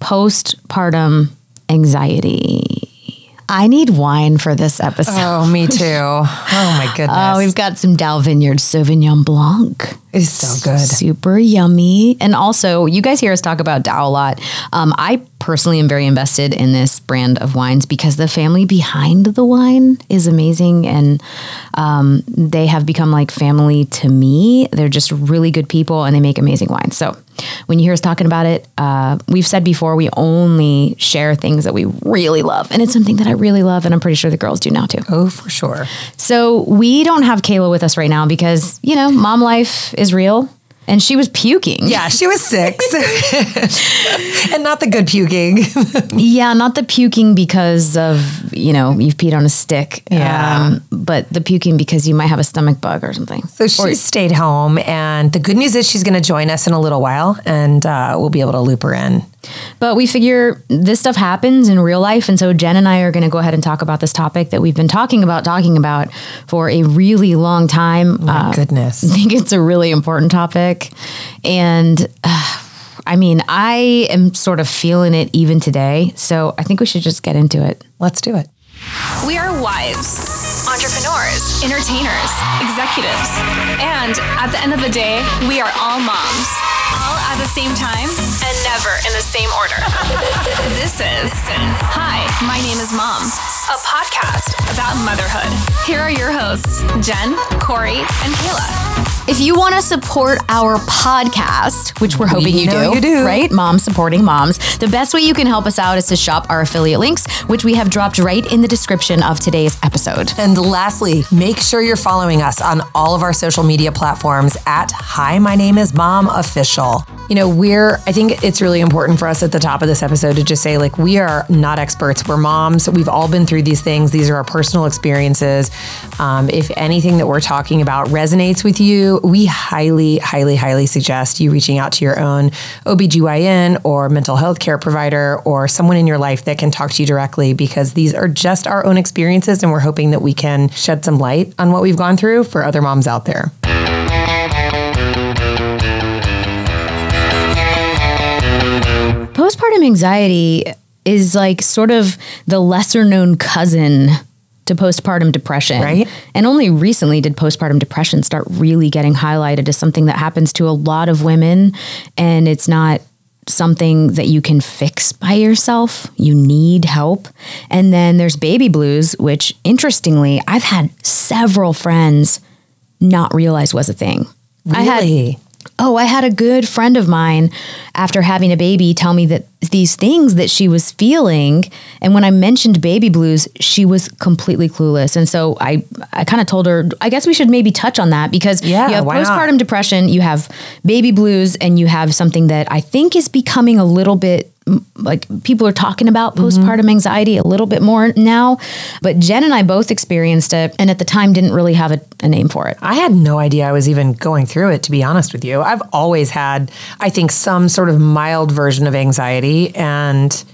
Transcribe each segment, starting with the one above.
postpartum anxiety. I need wine for this episode. Oh, me too. Oh my goodness. Uh, we've got some DAOU Vineyard Sauvignon Blanc. It's so good. Super yummy. And also, you guys hear us talk about DAOU a lot. Um, I personally am very invested in this brand of wines because the family behind the wine is amazing. And um, they have become like family to me. They're just really good people and they make amazing wines. So, when you hear us talking about it, uh, we've said before we only share things that we really love. And it's something that I really love. And I'm pretty sure the girls do now too. Oh, for sure. So we don't have Kayla with us right now because, you know, mom life is real and she was puking. Yeah, she was six. and not the good puking. Yeah, not the puking because of, you know, you've peed on a stick. um, Yeah. but the puking because you might have a stomach bug or something. So she stayed home. And the good news is she's going to join us in a little while and uh, we'll be able to loop her in. But we figure this stuff happens in real life. And so Jen and I are going to go ahead and talk about this topic that we've been talking about, talking about for a really long time. My Uh, goodness. I think it's a really important topic. And uh, I mean, I am sort of feeling it even today. So I think we should just get into it. Let's do it. We are wives, entrepreneurs, entertainers, executives, and at the end of the day, we are all moms. All at the same time and never in the same order. this is Hi, my name is Mom, a podcast about motherhood. Here are your hosts, Jen, Corey, and Kayla. If you want to support our podcast, which we're hoping you know do, you do. right? Moms supporting moms. The best way you can help us out is to shop our affiliate links, which we have dropped right in the description of today's episode. And lastly, make sure you're following us on all of our social media platforms at Hi, my name is Mom Official. You know, we're, I think it's really important for us at the top of this episode to just say, like, we are not experts. We're moms. We've all been through these things. These are our personal experiences. Um, if anything that we're talking about resonates with you, we highly, highly, highly suggest you reaching out to your own OBGYN or mental health care provider or someone in your life that can talk to you directly because these are just our own experiences and we're hoping that we can shed some light on what we've gone through for other moms out there. Postpartum anxiety is like sort of the lesser known cousin to postpartum depression. Right. And only recently did postpartum depression start really getting highlighted as something that happens to a lot of women. And it's not something that you can fix by yourself. You need help. And then there's baby blues, which interestingly, I've had several friends not realize was a thing. I had Really? Oh, I had a good friend of mine after having a baby tell me that these things that she was feeling, and when I mentioned baby blues, she was completely clueless. And so I, I kind of told her, I guess we should maybe touch on that because Yeah, you have why not? postpartum depression, you have baby blues, and you have something that I think is becoming a little bit like people are talking about Mm-hmm. postpartum anxiety a little bit more now. But Jen and I both experienced it, and at the time didn't really have a, a name for it. I had no idea I was even going through it, to be honest with you. I've always had, I think, some sort of mild version of anxiety, and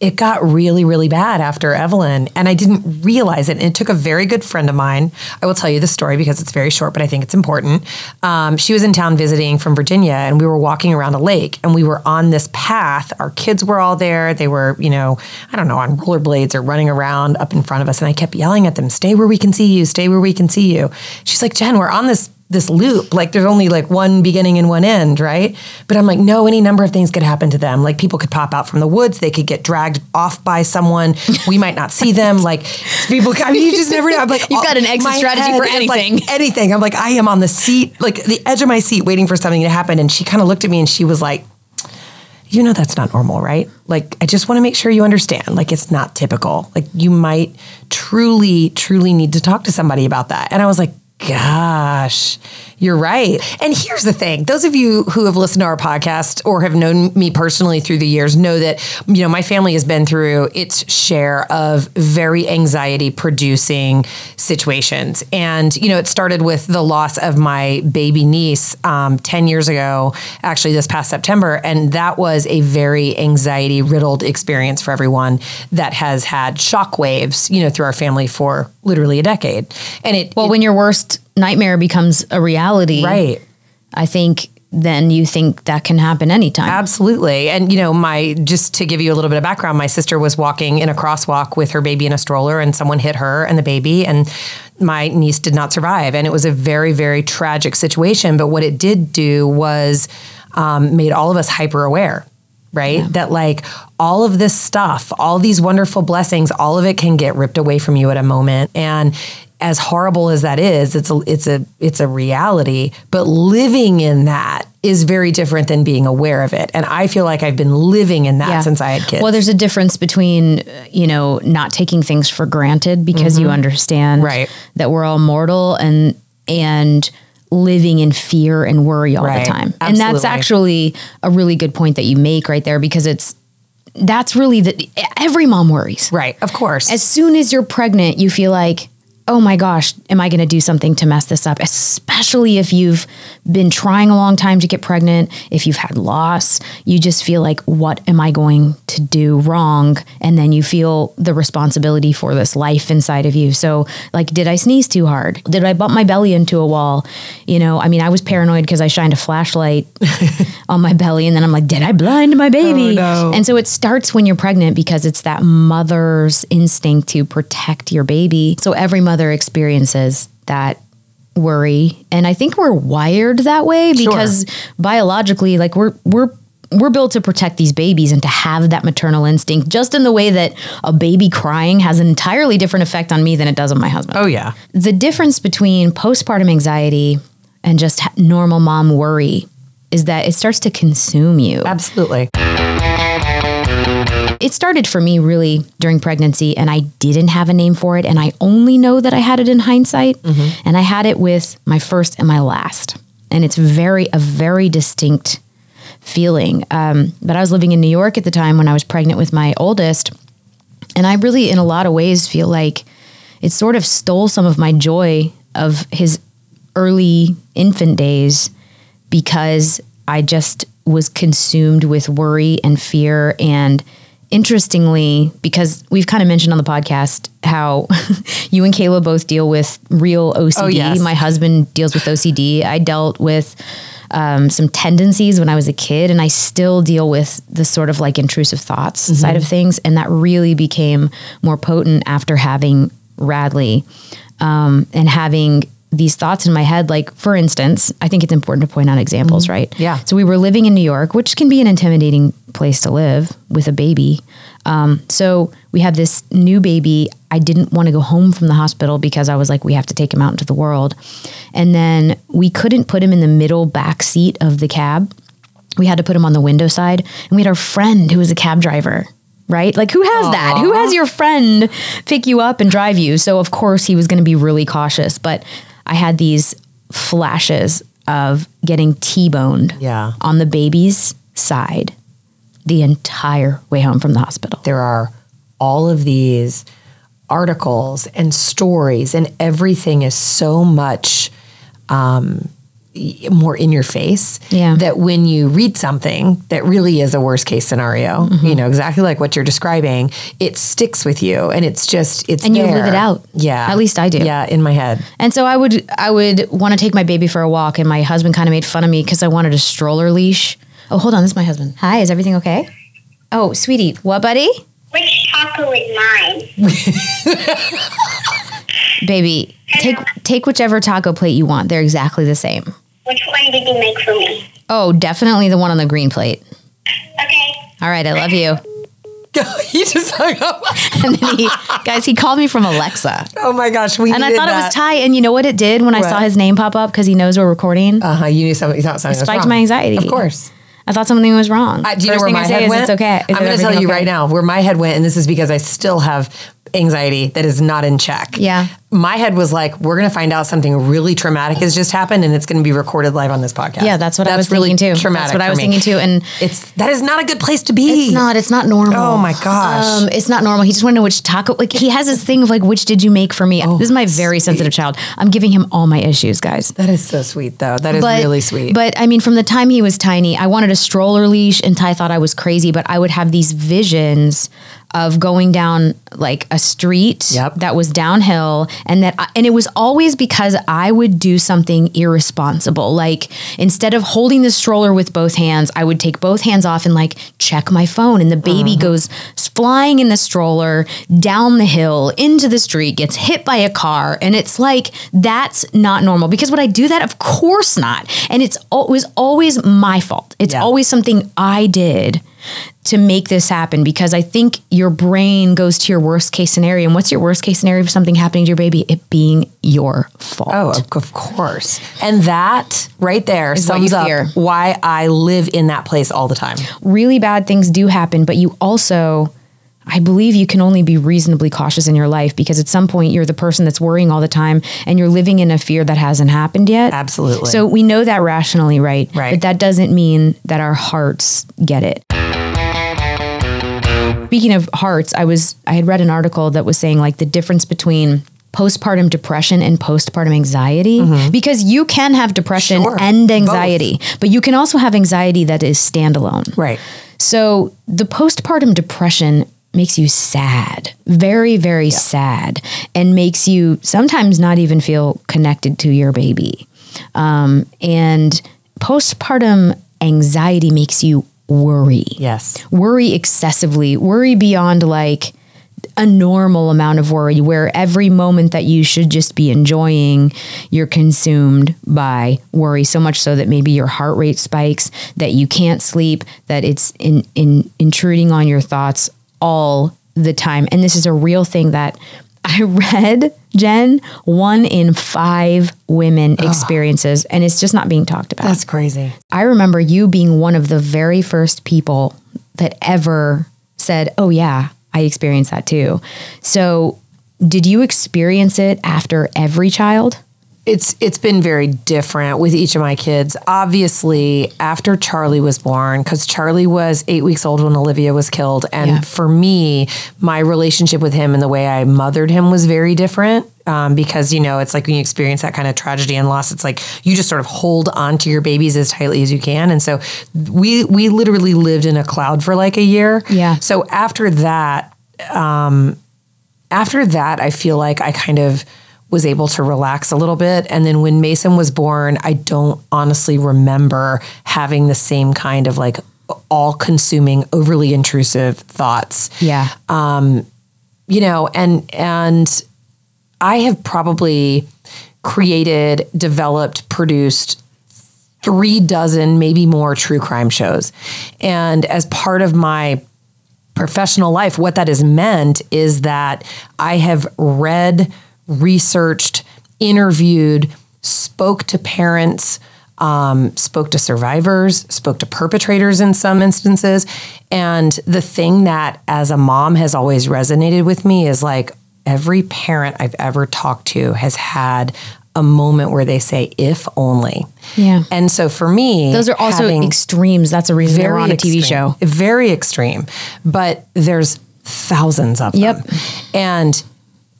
it got really, really bad after Evelyn, and I didn't realize it. And it took a very good friend of mine. I will tell you the story because it's very short, but I think it's important. Um, she was in town visiting from Virginia, and we were walking around a lake, and we were on this path. Our kids were all there. They were, you know, I don't know, on rollerblades or running around up in front of us, and I kept yelling at them, "Stay where we can see you. Stay where we can see you." She's like, "Jen, we're on this." This loop. Like there's only like one beginning and one end right? But i'm like no any number of things could happen to them. Like people could pop out from the woods. They could get dragged off by someone. We might not see them. Like people i mean you just never know. I'm like You've got an exit strategy for is, like, anything. anything. I'm like i am on the seat like the edge of my seat waiting for something to happen. And she kind of looked at me and she was like you know that's not normal, right? Like I just want to make sure you understand. Like it's not typical. Like you might truly truly need to talk to somebody about that. And I was like, gosh, you're right. And here's the thing. Those of you who have listened to our podcast or have known me personally through the years know that you know my family has been through its share of very anxiety producing situations. And you know, it started with the loss of my baby niece um, 10 years ago, actually this past September. And that was a very anxiety riddled experience for everyone that has had shockwaves, you know, through our family for literally a decade. And it, Well, when your worst nightmare becomes a reality, right. I think then you think that can happen anytime. Absolutely. And you know, my just to give you a little bit of background, my sister was walking in a crosswalk with her baby in a stroller and someone hit her and the baby and my niece did not survive and it was a very very tragic situation, but what it did do was um, made all of us hyper aware right? That like all of this stuff, all these wonderful blessings, all of it can get ripped away from you at a moment. And as horrible as that is, it's a it's a it's a reality, but living in that is very different than being aware of it. And I feel like I've been living in that Yeah. since I had kids. Well, there's a difference between, uh, you know, not taking things for granted because you understand Mm-hmm. Right. that we're all mortal and and living in fear and worry all Right. the time. And that's actually a really good point that you make right there because it's that's really the every mom worries. right, of course. As soon as you're pregnant, you feel like, oh my gosh, am I going to do something to mess this up? Especially if you've been trying a long time to get pregnant, if you've had loss, you just feel like, what am I going to do wrong? And then you feel the responsibility for this life inside of you. So, like, did I sneeze too hard? Did I bump my belly into a wall? You know, I mean, I was paranoid because I shined a flashlight on my belly and then I'm like, did I blind my oh, baby? no. And so it starts when you're pregnant because it's that mother's instinct to protect your baby. So every mother experiences that worry. And I think we're wired that way because biologically, like we're we're we're built to protect these babies and to have that maternal instinct, just in the way that a baby crying has an entirely different effect on me than it does on my husband. oh yeah. The difference between postpartum anxiety and just normal mom worry is that it starts to consume you Absolutely. It started for me really during pregnancy and I didn't have a name for it and I only know that I had it in hindsight and I had it with my first and my last and it's very a very distinct feeling um, but I was living in New York at the time when I was pregnant with my oldest and I really in a lot of ways feel like it sort of stole some of my joy of his early infant days because I just was consumed with worry and fear. And interestingly, because we've kind of mentioned on the podcast how you and Kayla both deal with real OCD. Oh, yes. My husband deals with OCD. I dealt with um, some tendencies when I was a kid, and I still deal with the sort of like intrusive thoughts side of things. And that really became more potent after having Radley um, and having these thoughts in my head. Like, for instance, I think it's important to point out examples, right? Yeah. So we were living in New York, which can be an intimidating place to live with a baby. Um, so we have this new baby. I didn't want to go home from the hospital because I was like, we have to take him out into the world. And then we couldn't put him in the middle back seat of the cab. We had to put him on the window side. And we had our friend who was a cab driver, right? Like, who has that? Who has your friend pick you up and drive you? So, of course, he was going to be really cautious. But I had these flashes of getting T boned Yeah. on the baby's side the entire way home from the hospital. there are all of these articles and stories and everything is so much um, more in your face Yeah. that when you read something that really is a worst case scenario Mm-hmm. you know exactly like what you're describing it sticks with you and it's just it's And you live it out. yeah At least I do. yeah in my head And so I would I would want to take my baby for a walk and my husband kind of made fun of me because I wanted a stroller leash. Oh, hold on, this is my husband. Hi, is everything okay? Oh, sweetie, what buddy? Which taco is mine? Baby, take take whichever taco plate you want. They're exactly the same. Which one did you make for me? Oh, definitely the one on the green plate. Okay. All right, I love you. he just hung up And then he guys, he called me from Alexa. oh my gosh we And I needed thought it was Ty. And you know what it did when I What? saw his name pop up because he knows we're recording? uh-huh you knew something you thought something was spiked wrong. my anxiety. of course I thought something was wrong. Uh, do you First know where my head went? it's okay. I'm going to tell you okay? right now where my head went, and this is because I still have anxiety that is not in check. Yeah. My head was like, we're going to find out something really traumatic has just happened, and it's going to be recorded live on this podcast. Yeah, that's what I was really thinking too. Traumatic. That's what I was me. thinking too. And it's that is not a good place to be. It's not. It's not normal. Oh my gosh. Um, it's not normal. He just wanted to know which taco. Like he has this thing of like, which did you make for me? this is my very sensitive child. I'm giving him all my issues, guys. That is so sweet, though. That is But really sweet. But I mean, from the time he was tiny, I wanted a stroller leash, and Ty thought I was crazy. But I would have these visions of going down like a street Yep. that was downhill and that I, and it was always because I would do something irresponsible. Like instead of holding the stroller with both hands I would take both hands off and like check my phone and the baby mm-hmm. goes flying in the stroller down the hill into the street gets hit by a car and it's like that's not normal because would I do that? Of course not. And it's it was always my fault. It's always something I did to make this happen because I think your brain goes to your worst case scenario. And what's your worst case scenario of something happening to your baby? It being your fault. Oh, of- course. And that right there Is sums up fear. why I live in that place all the time. Really bad things do happen, but you also, I believe you can only be reasonably cautious in your life because at some point you're the person that's worrying all the time and you're living in a fear that hasn't happened yet. Absolutely. So we know that rationally, right? Right. But that doesn't mean that our hearts get it. Speaking of hearts, I was I had read an article that was saying like the difference between postpartum depression and postpartum anxiety because you can have depression Mm-hmm. Sure. and anxiety, but you can also have anxiety that is standalone. Right. So the postpartum depression makes you sad, very, very sad, and makes you sometimes not even feel connected to your baby. Um, and postpartum anxiety makes you worry. Yes. Worry excessively, worry beyond like a normal amount of worry where every moment that you should just be enjoying you're consumed by worry so much so that maybe your heart rate spikes that you can't sleep that it's in, in intruding on your thoughts all the time and this is a real thing that i read jen one in five women experiences and it's just not being talked about That's crazy. I remember you being one of the very first people that ever said, Oh, yeah, I experienced that too. So, did you experience it after every child? It's it's been very different with each of my kids. Obviously, after Charlie was born, because Charlie was eight weeks old when Olivia was killed, and Yeah. for me, my relationship with him and the way I mothered him was very different. Um, because you know, it's like when you experience that kind of tragedy and loss, it's like you just sort of hold on to your babies as tightly as you can. And so, we we literally lived in a cloud for like a year. Yeah. So after that, after that, I feel like I kind of was able to relax a little bit. And then when Mason was born, I don't honestly remember having the same kind of like all consuming, overly intrusive thoughts. Yeah. Um, you know, and and I have probably created, developed, produced three dozen, maybe more true crime shows. And as part of my professional life, what that has meant is that I have read, researched, interviewed, spoke to parents, um, spoke to survivors, spoke to perpetrators in some instances. And the thing that as a mom has always resonated with me is like every parent I've ever talked to has had a moment where they say, if only. Yeah. And so for me, Those are also extremes. That's a reason they're on a TV extreme. show. Very extreme. But there's thousands of Yep. them. And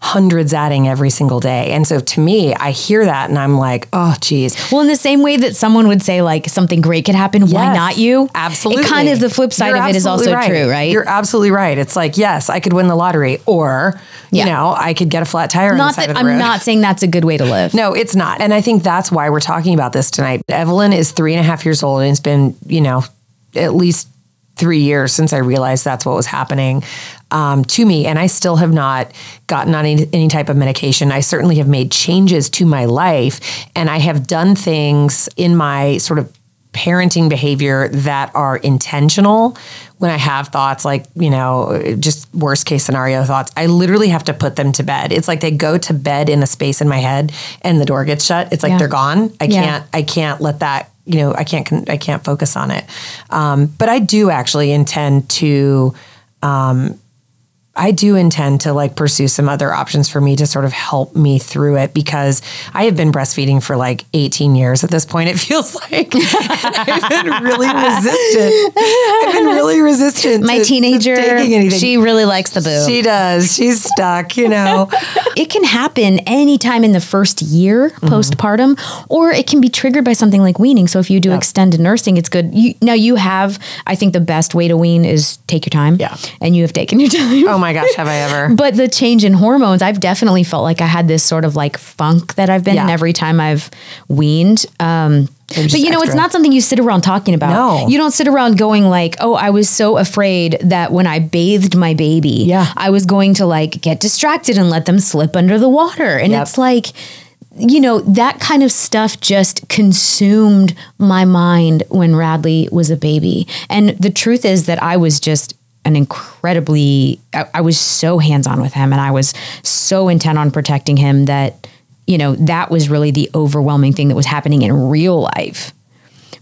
hundreds adding every single day. And so to me, I hear that and I'm like, oh geez. Well, in the same way that someone would say like something great could happen, why not you? Absolutely. It kind of the flip side You're of it is also absolutely true, right? You're absolutely right. It's like, yes, I could win the lottery or, Yeah. you know, I could get a flat tire on the not side that of the I'm road. not saying that's a good way to live. No, it's not. And I think that's why we're talking about this tonight. Evelyn is three and a half years old and it's been, you know, at least three years since I realized that's what was happening um, to me. And I still have not gotten on any, any type of medication. I certainly have made changes to my life and I have done things in my sort of parenting behavior that are intentional when I have thoughts like, you know, just worst case scenario thoughts, I literally have to put them to bed. It's like they go to bed in a space in my head and the door gets shut. It's like Yeah. they're gone. I Yeah. can't I can't let that, you know, I can't I can't focus on it. Um, but I do actually intend to um, I do intend to like pursue some other options for me to sort of help me through it because I have been breastfeeding for like 18 years at this point. It feels like I've been really resistant. I've been really resistant. My to- to teenager, taking anything. she really likes the boob. She does. She's stuck, you know. it can happen anytime in the first year Mm-hmm. postpartum, or it can be triggered by something like weaning. So if you do extended nursing, it's good. You, now you have, I think the best way to wean is take your time. Yeah. And you have taken your time. oh my gosh, have I ever? But the change in hormones, I've definitely felt like I had this sort of like funk that I've been in every time I've weaned. Um, but you know, it's not something you sit around talking about. No. You don't sit around going like, "Oh, I was so afraid that when I bathed my baby, Yeah. I was going to like get distracted and let them slip under the water." And Yep. it's like you know, that kind of stuff just consumed my mind when Radley was a baby. And the truth is that I was just an incredibly, I, I was so hands on with him and I was so intent on protecting him that, you know, that was really the overwhelming thing that was happening in real life.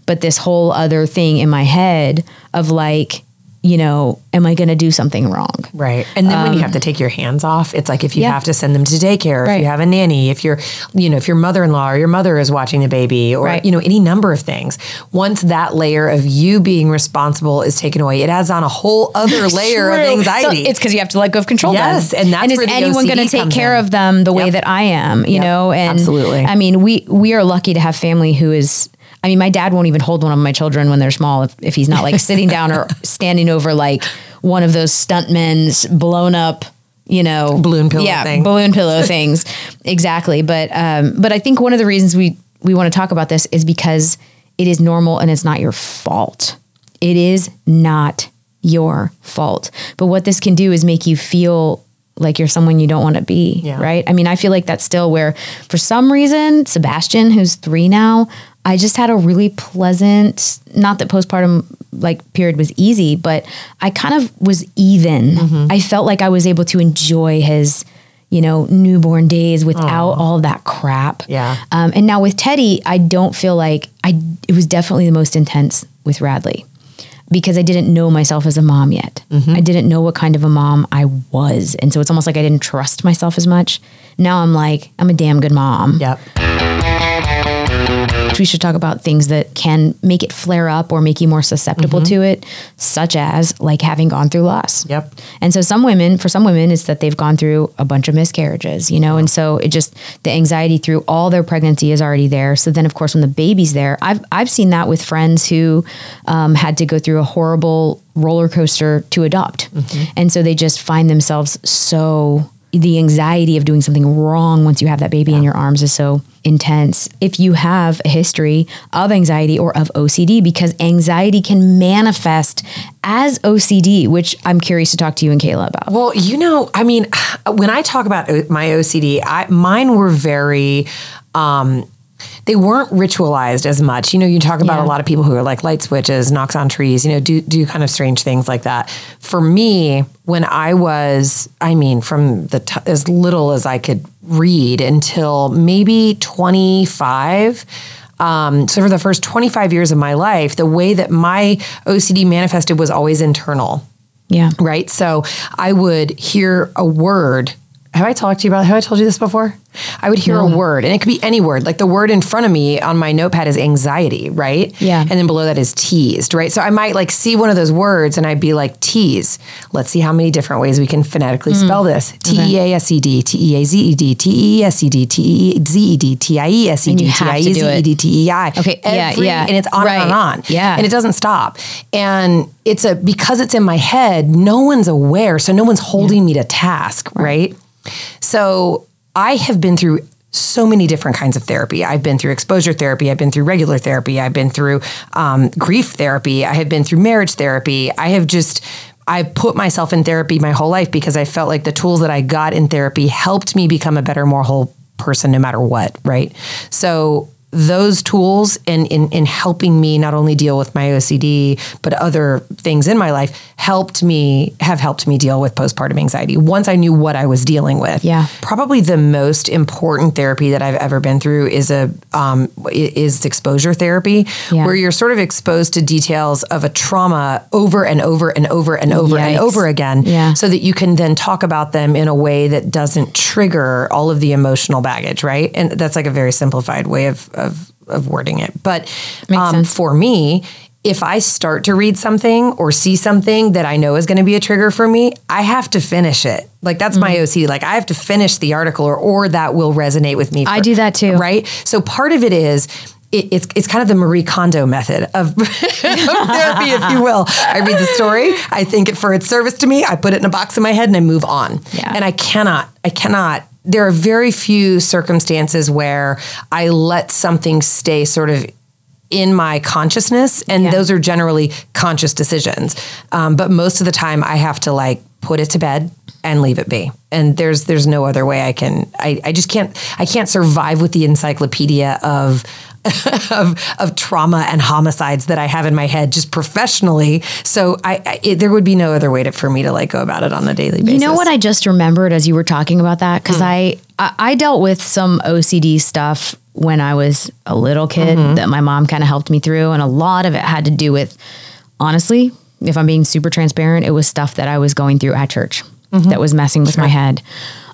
But this whole other thing in my head of like, you know, am I going to do something wrong? Right. And then when you have to take your hands off, it's like if you Um, Yeah. have to send them to daycare, if you have a nanny, if you're, you know, if your mother-in-law or your mother is watching the baby or, Right. you know, any number of things. Once that layer of you being responsible is taken away, it adds on a whole other layer of anxiety. So it's because you have to let go of control. Yes, then. and that's and is anyone going to take care in. of them the way that I am? You Yep, know, and absolutely. I mean, we we are lucky to have family who is. I mean, my dad won't even hold one of my children when they're small if, if he's not like sitting down or standing over like one of those stuntmen's blown up, you know, Balloon pillow yeah, thing. balloon pillow things. Exactly. But um, but I think one of the reasons we we want to talk about this is because it is normal and it's not your fault. It is not your fault. But what this can do is make you feel like you're someone you don't want to be, Yeah. right? I mean, I feel like that's still where for some reason Sebastian who's 3 now, I just had a really pleasant not that postpartum like period was easy, but I kind of was even. Mm-hmm. I felt like I was able to enjoy his you know, newborn days without all that crap. Yeah. Um, and now with Teddy, I don't feel like I. It was definitely the most intense with Radley because I didn't know myself as a mom yet. I didn't know what kind of a mom I was, and so it's almost like I didn't trust myself as much. Now I'm like, I'm a damn good mom. yep. We should talk about things that can make it flare up or make you more susceptible to it, such as like having gone through loss. Yep. And so some women, for some women, it's that they've gone through a bunch of miscarriages, you know, and so it just the anxiety through all their pregnancy is already there. So then, of course, when the baby's there, I've I've seen that with friends who um, had to go through a horrible roller coaster to adopt, and so they just find themselves so the anxiety of doing something wrong once you have that baby in your arms is so intense. If you have a history of anxiety or of OCD, because anxiety can manifest as OCD, which I'm curious to talk to you and Kayla about. Well, you know, I mean, when I talk about my OCD, I, mine were very, um, they weren't ritualized as much. You know, you talk about Yeah. a lot of people who are like light switches, knocks on trees, you know, do do kind of strange things like that. For me, when I was, I mean, from the t- as little as I could read until maybe 25, um, so for the first 25 years of my life, the way that my OCD manifested was always internal Yeah. right? So I would hear a word. Have I talked to you about? Have I told you this before? I would hear a word, and it could be any word. Like the word in front of me on my notepad is anxiety, right? Yeah. And then below that is teased, right? So I might like see one of those words, and I'd be like tease. Let's see how many different ways we can phonetically spell this: T e a s e d, T e a z e d, T e s e d, T e z e d, T i e s e d, T i e z e d, T e i. Okay, yeah, Every- yeah. And it's on Right. and on, on. Yeah. And it doesn't stop. And it's a because it's in my head, no one's aware, so no one's holding me to task, right? So I have been through so many different kinds of therapy. I've been through exposure therapy. I've been through regular therapy. I've been through um, grief therapy. I have been through marriage therapy. I have just I've put myself in therapy my whole life because I felt like the tools that I got in therapy helped me become a better, more whole person no matter what, right? So those tools in, in in helping me not only deal with my OCD but other things in my life helped me have helped me deal with postpartum anxiety once I knew what I was dealing with. Yeah. Probably the most important therapy that I've ever been through is a um, is exposure therapy, Yeah. where you're sort of exposed to details of a trauma over and over and over and over and over again, Yeah. so that you can then talk about them in a way that doesn't trigger all of the emotional baggage, right? And that's like a very simplified way of of, of wording it. But um, for me, if I start to read something or see something that I know is going to be a trigger for me, I have to finish it. Like that's my Mm-hmm. OCD. Like I have to finish the article or, or that will resonate with me. I do that too. Right. So part of it is it, it's it's kind of the Marie Kondo method of, of therapy, if you will. I read the story, I think it for its service to me, I put it in a box in my head and I move on. Yeah. And I cannot, I cannot. There are very few circumstances where I let something stay sort of in my consciousness, and Yeah. those are generally conscious decisions. Um, but most of the time, I have to like put it to bed and leave it be. And there's there's no other way I can. I, I just can't. I can't survive with the encyclopedia of. of, of trauma and homicides that I have in my head just professionally. So I, I it, there would be no other way to, for me to like go about it on a daily basis. You know what I just remembered as you were talking about that because hmm. I, I I dealt with some OCD stuff when I was a little kid mm-hmm. that my mom kind of helped me through, and a lot of it had to do with, honestly, if I'm being super transparent, it was stuff that I was going through at church mm-hmm. that was messing with my head,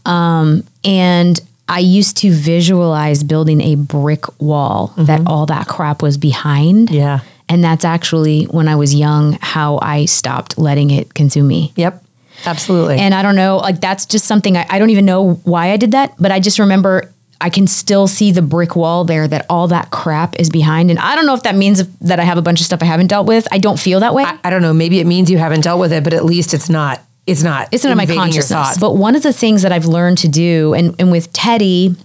um, and. I used to visualize building a brick wall that mm-hmm. all that crap was behind. Yeah. And that's actually when I was young how I stopped letting it consume me. Yep. Absolutely. And I don't know, like that's just something I, I don't even know why I did that, but I just remember I can still see the brick wall there that all that crap is behind. And I don't know if that means that I have a bunch of stuff I haven't dealt with. I don't feel that way. I don't know. Maybe it means you haven't dealt with it, but at least it's not. It's not. it's not in my consciousness. But one of the things that I've learned to do, and, and with Teddy,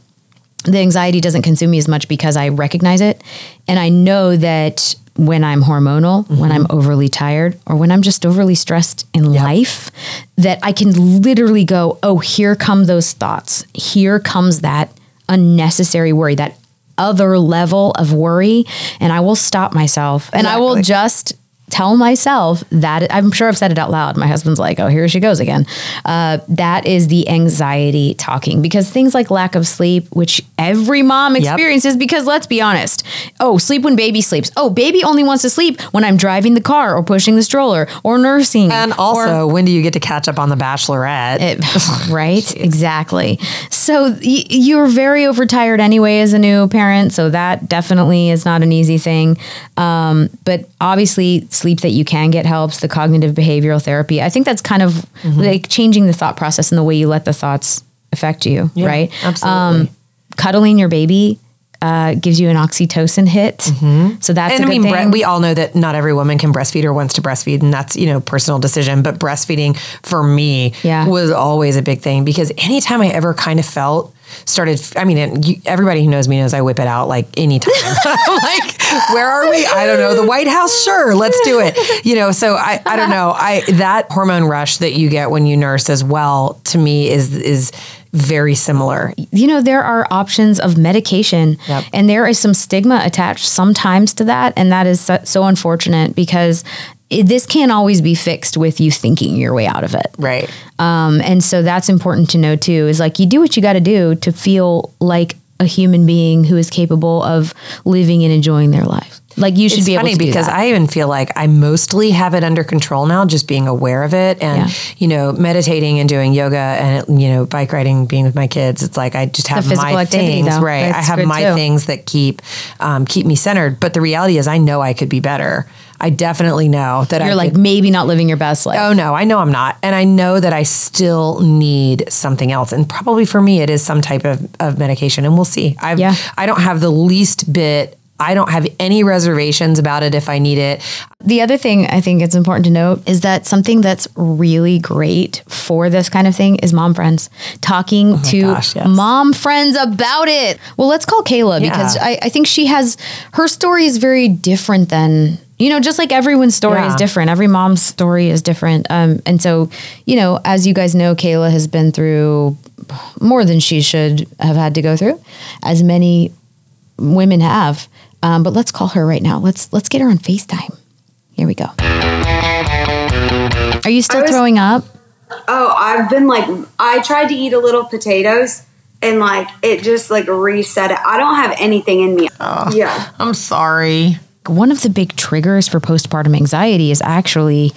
the anxiety doesn't consume me as much because I recognize it. And I know that when I'm hormonal, when mm-hmm. I'm overly tired, or when I'm just overly stressed in life, that I can literally go, oh, here come those thoughts. Here comes that unnecessary worry, that other level of worry. And I will stop myself and I will just tell myself that I'm sure I've said it out loud. My husband's like, oh, here she goes again. Uh, that is the anxiety talking because things like lack of sleep, which every mom experiences, because let's be honest. Oh, sleep when baby sleeps. Oh, baby only wants to sleep when I'm driving the car or pushing the stroller or nursing. and or- also, when do you get to catch up on the Bachelorette? it, right? Exactly. So y- you're very overtired anyway as a new parent. So that definitely is not an easy thing. Um, but obviously, sleep that you can get helps. The cognitive behavioral therapy. I think that's kind of Mm-hmm. like changing the thought process and the way you let the thoughts affect you. right? Um, absolutely. cuddling your baby. Uh, gives you an oxytocin hit, so that's Mm-hmm. and a I mean, bre- we all know that not every woman can breastfeed or wants to breastfeed, and that's you know personal decision. But breastfeeding for me Yeah. was always a big thing because anytime I ever kind of felt started, I mean, you, everybody who knows me knows I whip it out like anytime. I'm like, where are we? I don't know. The White House, sure, let's do it. You know, so I, I don't know. I that hormone rush that you get when you nurse as well to me is is very similar. you know there are options of medication Yep. and there is some stigma attached sometimes to that and that is so, so unfortunate because it, this can't always be fixed with you thinking your way out of it Right. um, and so that's important to know too is like you do what you got to do to feel like a human being who is capable of living and enjoying their life like you should it's be able funny to do because that. I even feel like I mostly have it under control now, just being aware of it and Yeah. you know meditating and doing yoga and you know bike riding, being with my kids. It's like I just have my activity, things, though. right? I have my too. things that keep um, keep me centered. But the reality is, I know I could be better. I definitely know that you're like could- maybe not living your best life Oh no, I know I'm not. And I know that I still need something else. And probably for me it is some type of, of medication. And we'll see. I've Yeah. I don't have the least bit I don't have any reservations about it if I need it. The other thing I think it's important to note is that something that's really great for this kind of thing is mom friends. Talking oh to Oh gosh, yes. mom friends about it. Well, let's call Kayla because I, I think she has her story is very different than you know, just like everyone's story is different. Every mom's story is different. Um, and so, you know, as you guys know, Kayla has been through more than she should have had to go through. As many women have. Um, but let's call her right now. Let's let's get her on FaceTime. Here we go. Are you still was- throwing up? Oh, I've been like, I tried to eat a little potatoes and like it just like reset it. I don't have anything in me. Oh, Yeah. I'm sorry. One of the big triggers for postpartum anxiety is actually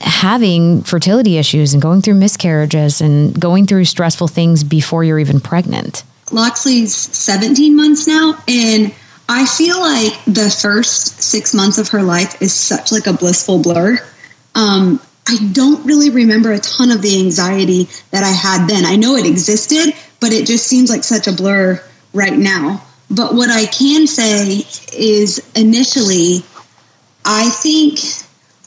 having fertility issues and going through miscarriages and going through stressful things before you're even pregnant. Loxley's 17 months now and I feel like the first six months of her life is such like a blissful blur. Um, I don't really remember a ton of the anxiety that I had then. I know it existed, but it just seems like such a blur right now. But what I can say is initially, I think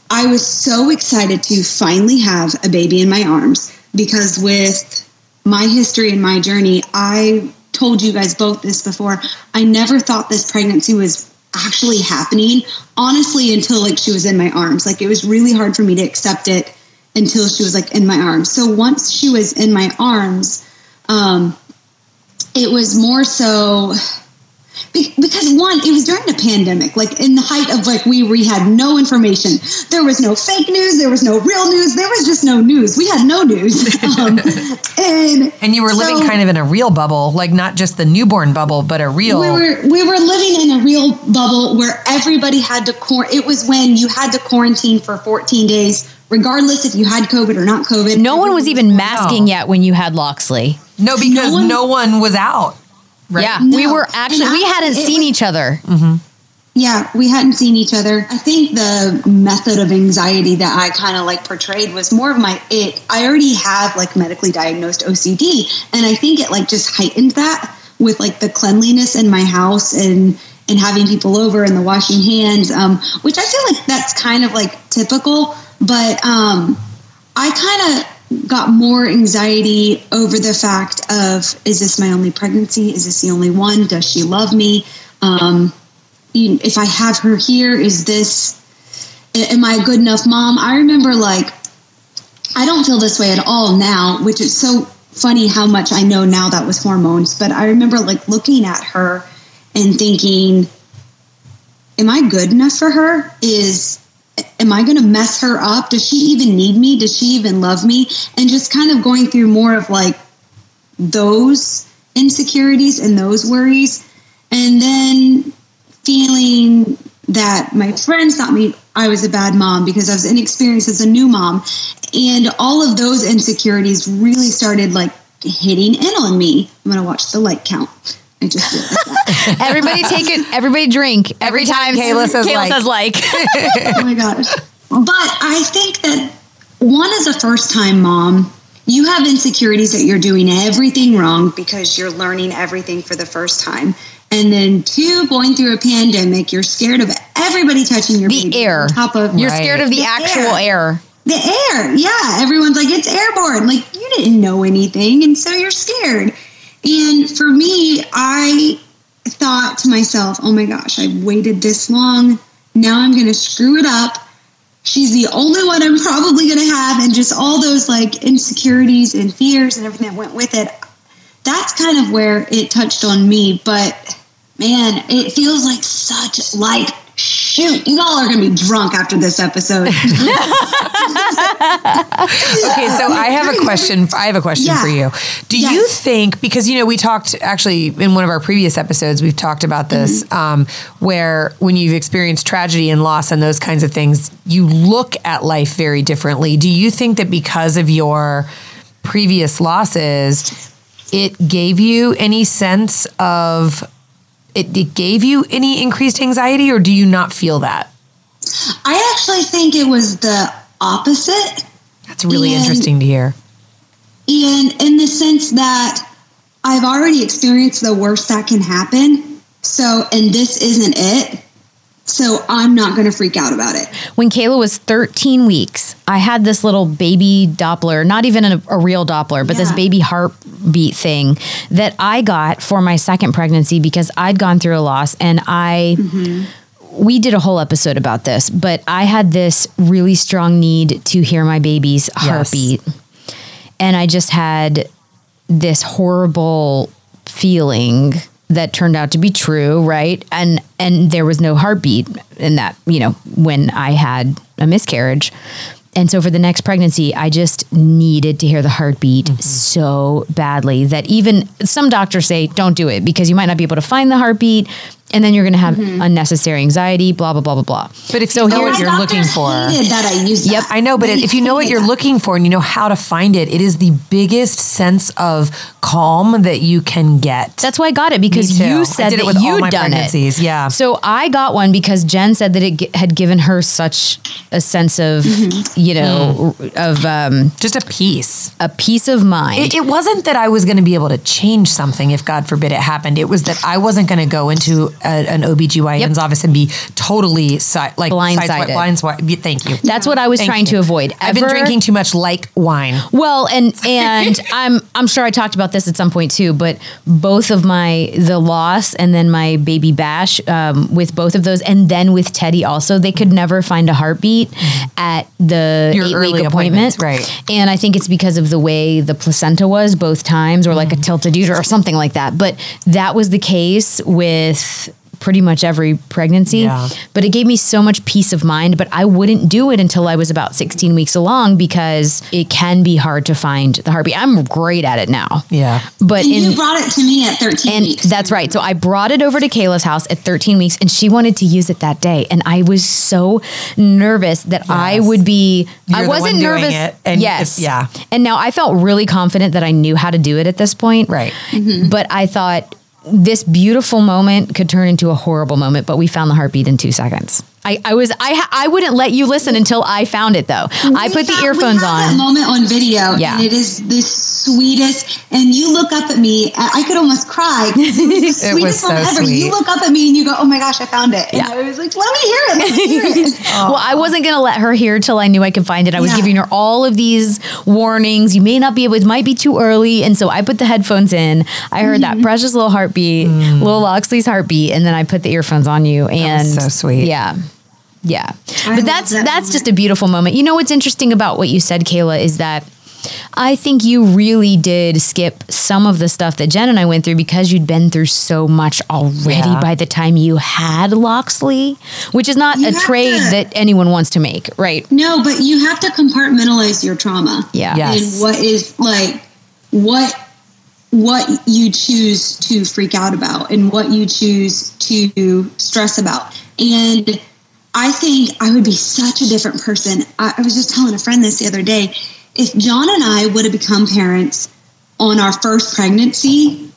I was so excited to finally have a baby in my arms because with my history and my journey, I told you guys both this before. I never thought this pregnancy was actually happening, honestly, until like she was in my arms. Like it was really hard for me to accept it until she was like in my arms. So once she was in my arms, um, it was more so because one, it was during the pandemic, like in the height of like we we had no information. There was no fake news. There was no real news. There was just no news. We had no news. Um, and And you were living so- kind of in a real bubble, like not just the newborn bubble, but a real. we were we were living in a real bubble where everybody had to quar. It was when you had to quarantine for 14 days, regardless if you had COVID or not COVID. No one was even masking No. yet when you had Loxley. no, because no one- one, was out. Right? Yeah, No. we were actually And we I- hadn't seen was- each other. Yeah, we hadn't seen each other. I think the method of anxiety that I kind of like portrayed was more of my it. I already have like medically diagnosed OCD, and I think it like just heightened that with like the cleanliness in my house and and having people over and the washing hands, um, which I feel like that's kind of like typical. But um, I kind of got more anxiety over the fact of is this my only pregnancy? Is this the only one? Does she love me? Um, if I have her here, is this, am I a good enough mom? I remember like, I don't feel this way at all now, which is so funny how much I know now that was hormones. But I remember like looking at her and thinking, am I good enough for her? Is, am I going to mess her up? Does she even need me? Does she even love me? And just kind of going through more of like those insecurities and those worries. And then feeling that my friends thought me I was a bad mom because I was inexperienced as a new mom. And all of those insecurities really started like hitting in on me. I'm gonna watch the light count. I just. Everybody take it. Everybody drink every, time, Kayla says like. says like. oh my gosh. But I think that one as a first time mom, you have insecurities that you're doing everything wrong because you're learning everything for the first time. And then two, going through a pandemic, you're scared of everybody touching your the baby. air. On top of You're Right. scared of the, The actual air. the air. Yeah, everyone's like it's airborne. Like you didn't know anything, and so you're scared. And for me, I thought to myself, "Oh my gosh, I've waited this long. Now I'm going to screw it up." She's the only one I'm probably going to have, and just all those like insecurities and fears and everything that went with it. That's kind of where it touched on me. But man, it feels like such like shoot. You all are going to be drunk after this episode. Okay, so I have a question. I have a question Yeah. for you. Do you think because you know we talked actually in one of our previous episodes we've talked about this Mm-hmm. um, where when you've experienced tragedy and loss and those kinds of things you look at life very differently. Do you think that because of your previous losses it gave you any sense of it, it gave you any increased anxiety or do you not feel that? I actually think it was the opposite. That's really And- interesting to hear. And in the sense that I've already experienced the worst that can happen. So, and this isn't it. So I'm not going to freak out about it. When Kayla was 13 weeks, I had this little baby Doppler, not even a, a real Doppler, but this baby heartbeat thing that I got for my second pregnancy because I'd gone through a loss and I. Mm-hmm. We did a whole episode about this, but I had this really strong need to hear my baby's heartbeat. And I just had this horrible feeling that turned out to be true, right? And and there was no heartbeat in that, you know, when I had a miscarriage. And so for the next pregnancy, I just needed to hear the heartbeat mm-hmm. so badly that even some doctors say don't do it because you might not be able to find the heartbeat and then you're going to have unnecessary anxiety, blah blah blah blah blah. But if you know what you're looking for, that I used Yep. I know, but They if you know what you're that. looking for and you know how to find it, it is the biggest sense of calm that you can get. That's why I got it because Me too. I you said did it that you'd my done it. yeah. So I got one because Jen said that it g- had given her such a sense of, Mm-hmm. you know, of um, just a piece. a peace of mind. It, it wasn't that I was going to be able to change something if God forbid it happened. It was that I wasn't going to go into a, an OBGYN's Yep. office and be totally si- like Blindsided. Blindsided. Thank you. That's what I was Thank trying you. to avoid. I've been drinking too much like wine. Well, and and I'm I'm sure I talked about this at some point too, but both of my the loss and then my baby bash um, with both of those, and then with Teddy also, they could never find a heartbeat at the Your eight early week appointment, right. And I think it's because of the way the placenta was both times, or like Mm. a tilted uterus or something like that. But that was the case with pretty much every pregnancy Yeah. but it gave me so much peace of mind but i wouldn't do it until i was about 16 weeks along because it can be hard to find the heartbeat i'm great at it now Yeah. but And in you brought it to me at 13 and weeks. that's right so i brought it over to kayla's house at 13 weeks and she wanted to use it that day and i was so nervous that i would be You're i wasn't one doing nervous it, and yes if- yeah. and now i felt really confident that i knew how to do it at this point Right. but I thought this beautiful moment could turn into a horrible moment, but we found the heartbeat in two seconds. I, I was I I wouldn't let you listen until I found it though. I We put the earphones we have That on. moment on video, Yeah. and it is the sweetest. And you look up at me, I I could almost cry. It was the It was so ever. sweet. You look up at me and you go, "Oh my gosh, I found it!" And Yeah. I was like, "Let me hear it. Let me hear it." Well, I wasn't gonna let her hear till I knew I could find it. I was Yeah. giving her all of these warnings. You may not be able. It might be too early, and so I put the headphones in. I heard Mm-hmm. that precious little heartbeat, little Loxley's heartbeat, and then I put the earphones on you. And so sweet. Yeah. Yeah. I but that's that that's just a beautiful moment. You know what's interesting about what you said, Kayla, is that I think you really did skip some of the stuff that Jen and I went through because you'd been through so much already Yeah. by the time you had Loxley, which is not You a trade to- that anyone wants to make, right? No, but you have to compartmentalize your trauma. Yeah. Yeah. And what is like what what you choose to freak out about and what you choose to stress about. And I think I would be such a different person. I, I was just telling a friend this the other day. If John and I would have become parents on our first pregnancy,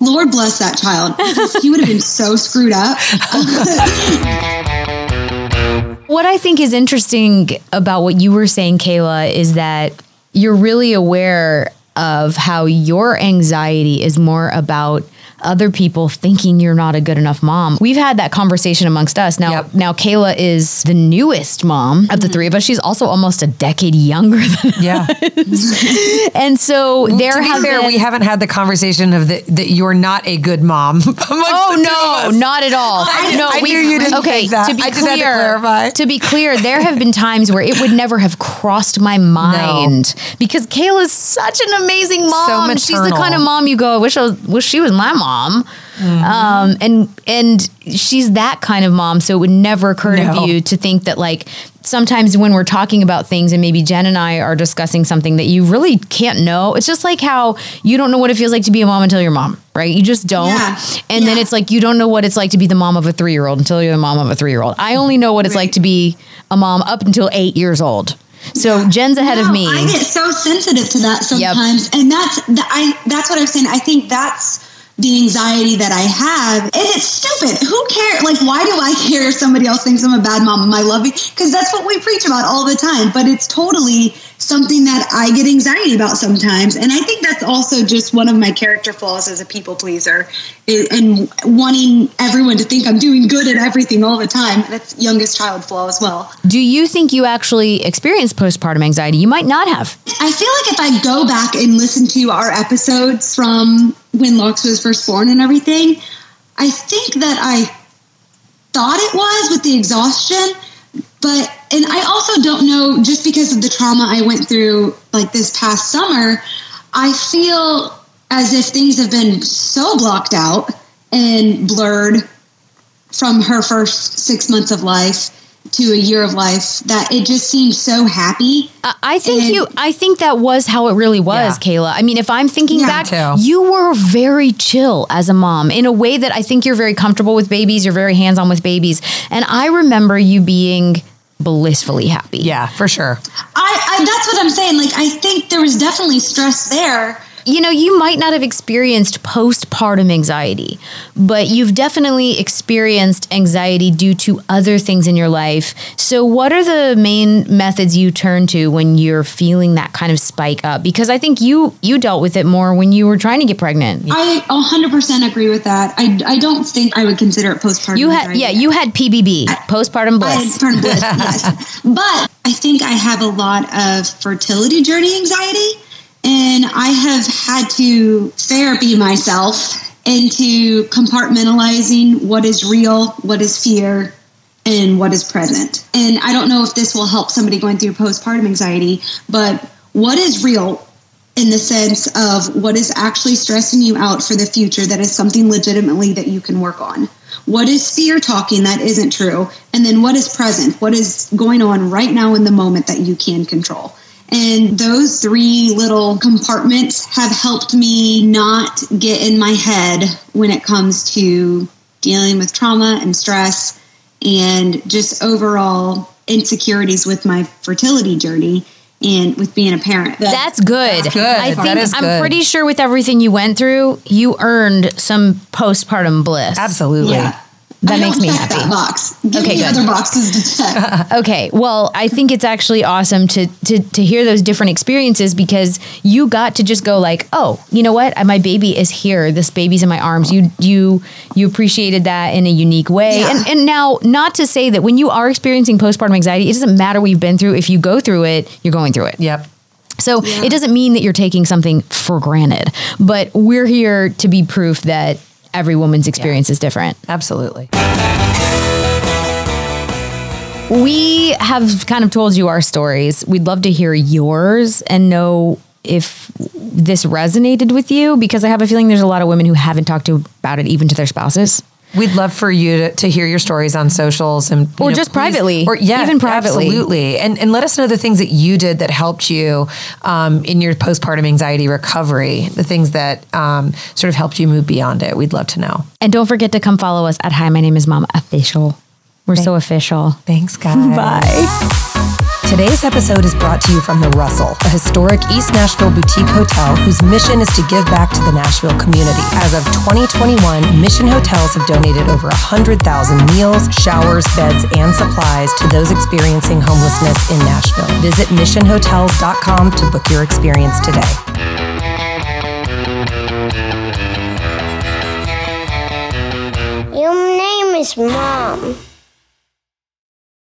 Lord bless that child. He would have been so screwed up. What I think is interesting about what you were saying, Kayla, is that you're really aware of how your anxiety is more about other people thinking you're not a good enough mom. We've had that conversation amongst us. Now Yep. now Kayla is the newest mom of the mm-hmm. three of us. She's also almost a decade younger than Yeah. And so there to be have fair, been, we haven't had the conversation of the, that you're not a good mom. amongst the two Oh no, not at all. I- no, I we, knew you didn't okay. To be I just clear, had to clarify. to be clear, there have been times where it would never have crossed my mind because Kayla's such an amazing mom. So She's the kind of mom you go, I wish I was, wish she was my mom. Mm-hmm. Um, and and she's that kind of mom, so it would never occur No. to you to think that like sometimes when we're talking about things and maybe Jen and I are discussing something that you really can't know. It's just like how you don't know what it feels like to be a mom until you're a mom, right? You just don't. Yeah. And then it's like you don't know what it's like to be the mom of a three year old until you're the mom of a three year old. I only know what it's like to be a mom up until eight years old. So Jen's ahead of me. I get so sensitive to that sometimes, and that's the, I. That's what I'm saying. I think that's the anxiety that I have, and it's stupid. Who cares? Like, why do I care if somebody else thinks I'm a bad mom? Am I loving? Because that's what we preach about all the time. But it's totally something that I get anxiety about sometimes, and I think that's also just one of my character flaws as a people pleaser, and wanting everyone to think I'm doing good at everything all the time. That's youngest child flaw as well. Do you think you actually experienced postpartum anxiety? You might not have. I feel like if I go back and listen to our episodes from when Lux was first born and everything, I think that I thought it was with the exhaustion, but and I also don't know just because of the trauma I went through like this past summer, I feel as if things have been so blocked out and blurred from her first six months of life to a year of life that it just seemed so happy. I- I think And- you. I think that was how it really was, Yeah. Kayla. I mean, if I'm thinking Yeah. back, Too. you were very chill as a mom in a way that I think you're very comfortable with babies. You're very hands on with babies, and I remember you being blissfully happy. Yeah, for sure. I, I that's what I'm saying. Like I think there was definitely stress there. You know, you might not have experienced postpartum anxiety, but you've definitely experienced anxiety due to other things in your life. So, what are the main methods you turn to when you're feeling that kind of spike up? Because I think you you dealt with it more when you were trying to get pregnant. I 100% agree with that. I, I don't think I would consider it postpartum. You had yeah, you had PBB, postpartum I had bliss. postpartum bliss, yes. But I think I have a lot of fertility journey anxiety, and I have had to therapy myself into compartmentalizing what is real, what is fear, and what is present. And I don't know if this will help somebody going through postpartum anxiety, but what is real in the sense of what is actually stressing you out for the future that is something legitimately that you can work on. What is fear talking that isn't true? And then what is present? What is going on right now in the moment that you can control? And those three little compartments have helped me not get in my head when it comes to dealing with trauma and stress and just overall insecurities with my fertility journey and with being a parent. That's good. That's good. I think That is I'm good. pretty sure with everything you went through, you earned some postpartum bliss. Absolutely. Yeah. That I makes don't me check happy. That box. Give Okay, me good. other boxes to check. Okay, well, I think it's actually awesome to to to hear those different experiences because you got to just go like, oh, you know what? My baby is here. This baby's in my arms. You you you appreciated that in a unique way. Yeah. And and now, not to say that when you are experiencing postpartum anxiety, it doesn't matter what you've been through. If you go through it, you're going through it. Yep. So it doesn't mean that you're taking something for granted, but we're here to be proof that every woman's experience is different. Absolutely. We have kind of told you our stories. We'd love to hear yours and know if this resonated with you because I have a feeling there's a lot of women who haven't talked to about it even to their spouses. We'd love for you to, to hear your stories on socials and Or just privately. or yeah, Even privately. absolutely, and and let us know the things that you did that helped you um, in your postpartum anxiety recovery. The things that um, sort of helped you move beyond it. We'd love to know. And don't forget to come follow us at Hi, my name is Mom Official. We're so official. Thanks, guys. Bye. Today's episode is brought to you from The Russell, a historic East Nashville boutique hotel whose mission is to give back to the Nashville community. As of 2021, Mission Hotels have donated over 100,000 meals, showers, beds, and supplies to those experiencing homelessness in Nashville. Visit missionhotels.com to book your experience today. Your name is Mom.